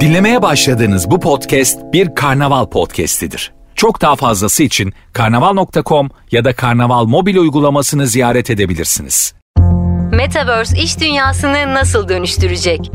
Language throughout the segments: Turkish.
Dinlemeye başladığınız bu podcast bir karnaval podcastidir. Çok daha fazlası için karnaval.com ya da karnaval mobil uygulamasını ziyaret edebilirsiniz. Metaverse iş dünyasını nasıl dönüştürecek?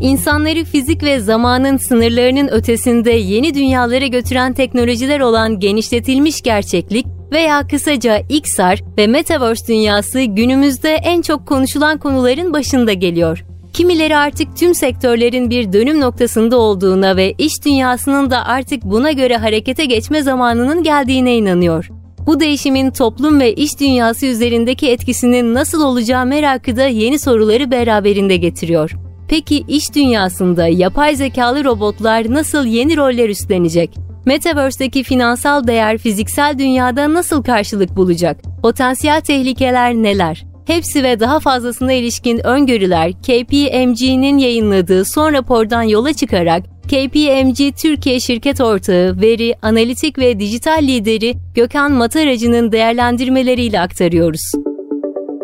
İnsanları fizik ve zamanın sınırlarının ötesinde yeni dünyalara götüren teknolojiler olan genişletilmiş gerçeklik veya kısaca XR ve Metaverse dünyası günümüzde en çok konuşulan konuların başında geliyor. Kimileri artık tüm sektörlerin bir dönüm noktasında olduğuna ve iş dünyasının da artık buna göre harekete geçme zamanının geldiğine inanıyor. Bu değişimin toplum ve iş dünyası üzerindeki etkisinin nasıl olacağı merakı da yeni soruları beraberinde getiriyor. Peki iş dünyasında yapay zekalı robotlar nasıl yeni roller üstlenecek? Metaverse'deki finansal değer fiziksel dünyada nasıl karşılık bulacak? Potansiyel tehlikeler neler? Hepsi ve daha fazlasına ilişkin öngörüler KPMG'nin yayınladığı son rapordan yola çıkarak KPMG Türkiye şirket ortağı, veri, analitik ve dijital lideri Gökhan Mataracı'nın değerlendirmeleriyle aktarıyoruz.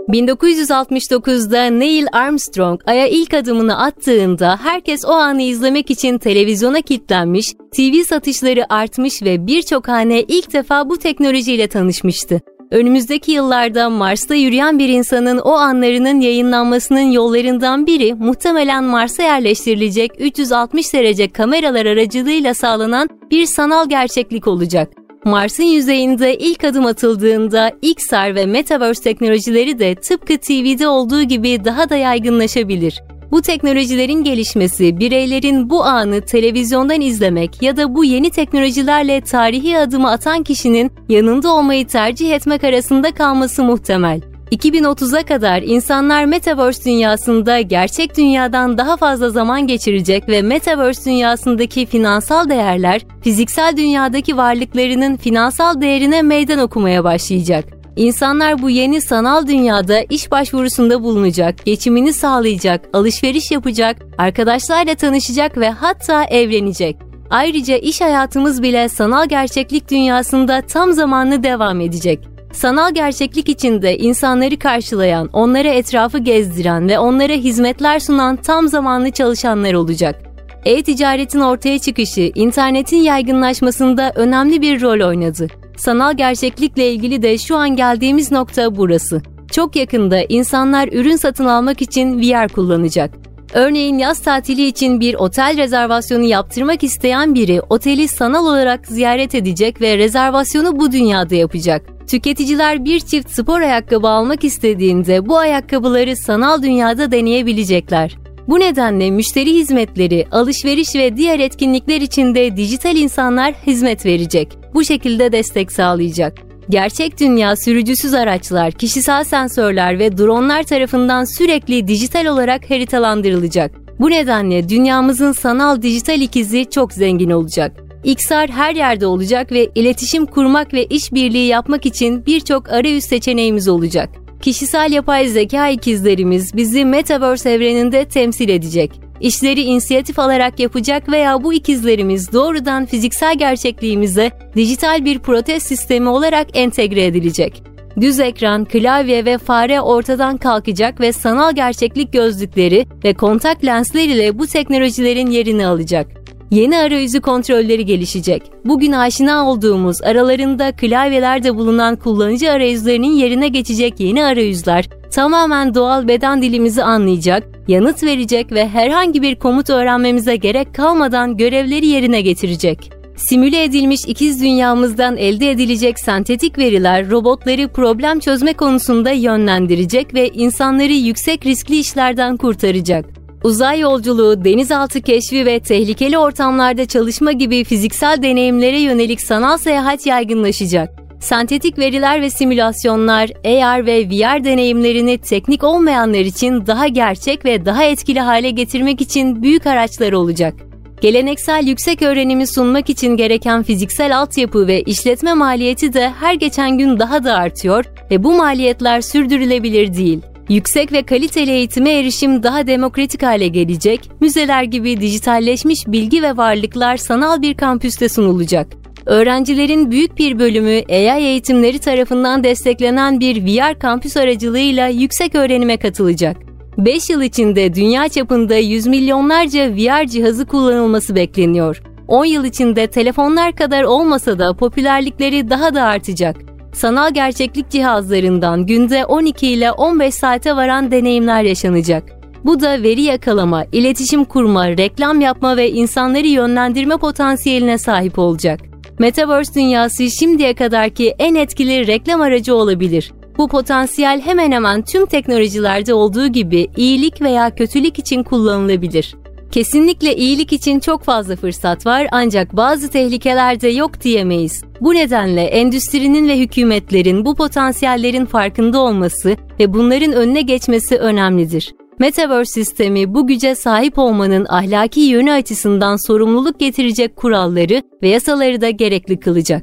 1969'da Neil Armstrong Ay'a ilk adımını attığında herkes o anı izlemek için televizyona kilitlenmiş, TV satışları artmış ve birçok hane ilk defa bu teknolojiyle tanışmıştı. Önümüzdeki yıllarda Mars'ta yürüyen bir insanın o anlarının yayınlanmasının yollarından biri muhtemelen Mars'a yerleştirilecek 360 derece kameralar aracılığıyla sağlanan bir sanal gerçeklik olacak. Mars'ın yüzeyinde ilk adım atıldığında XR ve Metaverse teknolojileri de tıpkı TV'de olduğu gibi daha da yaygınlaşabilir. Bu teknolojilerin gelişmesi bireylerin bu anı televizyondan izlemek ya da bu yeni teknolojilerle tarihi adımı atan kişinin yanında olmayı tercih etmek arasında kalması muhtemel. 2030'a kadar insanlar Metaverse dünyasında gerçek dünyadan daha fazla zaman geçirecek ve Metaverse dünyasındaki finansal değerler fiziksel dünyadaki varlıklarının finansal değerine meydan okumaya başlayacak. İnsanlar bu yeni sanal dünyada iş başvurusunda bulunacak, geçimini sağlayacak, alışveriş yapacak, arkadaşlarla tanışacak ve hatta evlenecek. Ayrıca iş hayatımız bile sanal gerçeklik dünyasında tam zamanlı devam edecek. Sanal gerçeklik içinde insanları karşılayan, onlara etrafı gezdiren ve onlara hizmetler sunan tam zamanlı çalışanlar olacak. E-ticaretin ortaya çıkışı, internetin yaygınlaşmasında önemli bir rol oynadı. Sanal gerçeklikle ilgili de şu an geldiğimiz nokta burası. Çok yakında insanlar ürün satın almak için VR kullanacak. Örneğin yaz tatili için bir otel rezervasyonu yaptırmak isteyen biri oteli sanal olarak ziyaret edecek ve rezervasyonu bu dünyada yapacak. Tüketiciler bir çift spor ayakkabı almak istediğinde bu ayakkabıları sanal dünyada deneyebilecekler. Bu nedenle müşteri hizmetleri, alışveriş ve diğer etkinlikler için de dijital insanlar hizmet verecek. Bu şekilde destek sağlayacak. Gerçek dünya sürücüsüz araçlar, kişisel sensörler ve dronlar tarafından sürekli dijital olarak haritalandırılacak. Bu nedenle dünyamızın sanal dijital ikizi çok zengin olacak. XR her yerde olacak ve iletişim kurmak ve işbirliği yapmak için birçok arayüz seçeneğimiz olacak. Kişisel yapay zeka ikizlerimiz bizi Metaverse evreninde temsil edecek. İşleri inisiyatif alarak yapacak veya bu ikizlerimiz doğrudan fiziksel gerçekliğimize dijital bir protez sistemi olarak entegre edilecek. Düz ekran, klavye ve fare ortadan kalkacak ve sanal gerçeklik gözlükleri ve kontak lensler ile bu teknolojilerin yerini alacak. Yeni arayüzü kontrolleri gelişecek. Bugün aşina olduğumuz aralarında klavyelerde bulunan kullanıcı arayüzlerinin yerine geçecek yeni arayüzler tamamen doğal beden dilimizi anlayacak, yanıt verecek ve herhangi bir komut öğrenmemize gerek kalmadan görevleri yerine getirecek. Simüle edilmiş ikiz dünyamızdan elde edilecek sentetik veriler robotları problem çözme konusunda yönlendirecek ve insanları yüksek riskli işlerden kurtaracak. Uzay yolculuğu, denizaltı keşfi ve tehlikeli ortamlarda çalışma gibi fiziksel deneyimlere yönelik sanal seyahat yaygınlaşacak. Sentetik veriler ve simülasyonlar, AR ve VR deneyimlerini teknik olmayanlar için daha gerçek ve daha etkili hale getirmek için büyük araçlar olacak. Geleneksel yüksek öğrenimi sunmak için gereken fiziksel altyapı ve işletme maliyeti de her geçen gün daha da artıyor ve bu maliyetler sürdürülebilir değil. Yüksek ve kaliteli eğitime erişim daha demokratik hale gelecek, müzeler gibi dijitalleşmiş bilgi ve varlıklar sanal bir kampüste sunulacak. Öğrencilerin büyük bir bölümü AI eğitimleri tarafından desteklenen bir VR kampüs aracılığıyla yüksek öğrenime katılacak. 5 yıl içinde dünya çapında yüz milyonlarca VR cihazı kullanılması bekleniyor. 10 yıl içinde telefonlar kadar olmasa da popülerlikleri daha da artacak. Sanal gerçeklik cihazlarından günde 12 ile 15 saate varan deneyimler yaşanacak. Bu da veri yakalama, iletişim kurma, reklam yapma ve insanları yönlendirme potansiyeline sahip olacak. Metaverse dünyası şimdiye kadarki en etkili reklam aracı olabilir. Bu potansiyel hemen hemen tüm teknolojilerde olduğu gibi iyilik veya kötülük için kullanılabilir. Kesinlikle iyilik için çok fazla fırsat var ancak bazı tehlikeler de yok diyemeyiz. Bu nedenle endüstrinin ve hükümetlerin bu potansiyellerin farkında olması ve bunların önüne geçmesi önemlidir. Metaverse sistemi bu güce sahip olmanın ahlaki yönü açısından sorumluluk getirecek kuralları ve yasaları da gerekli kılacak.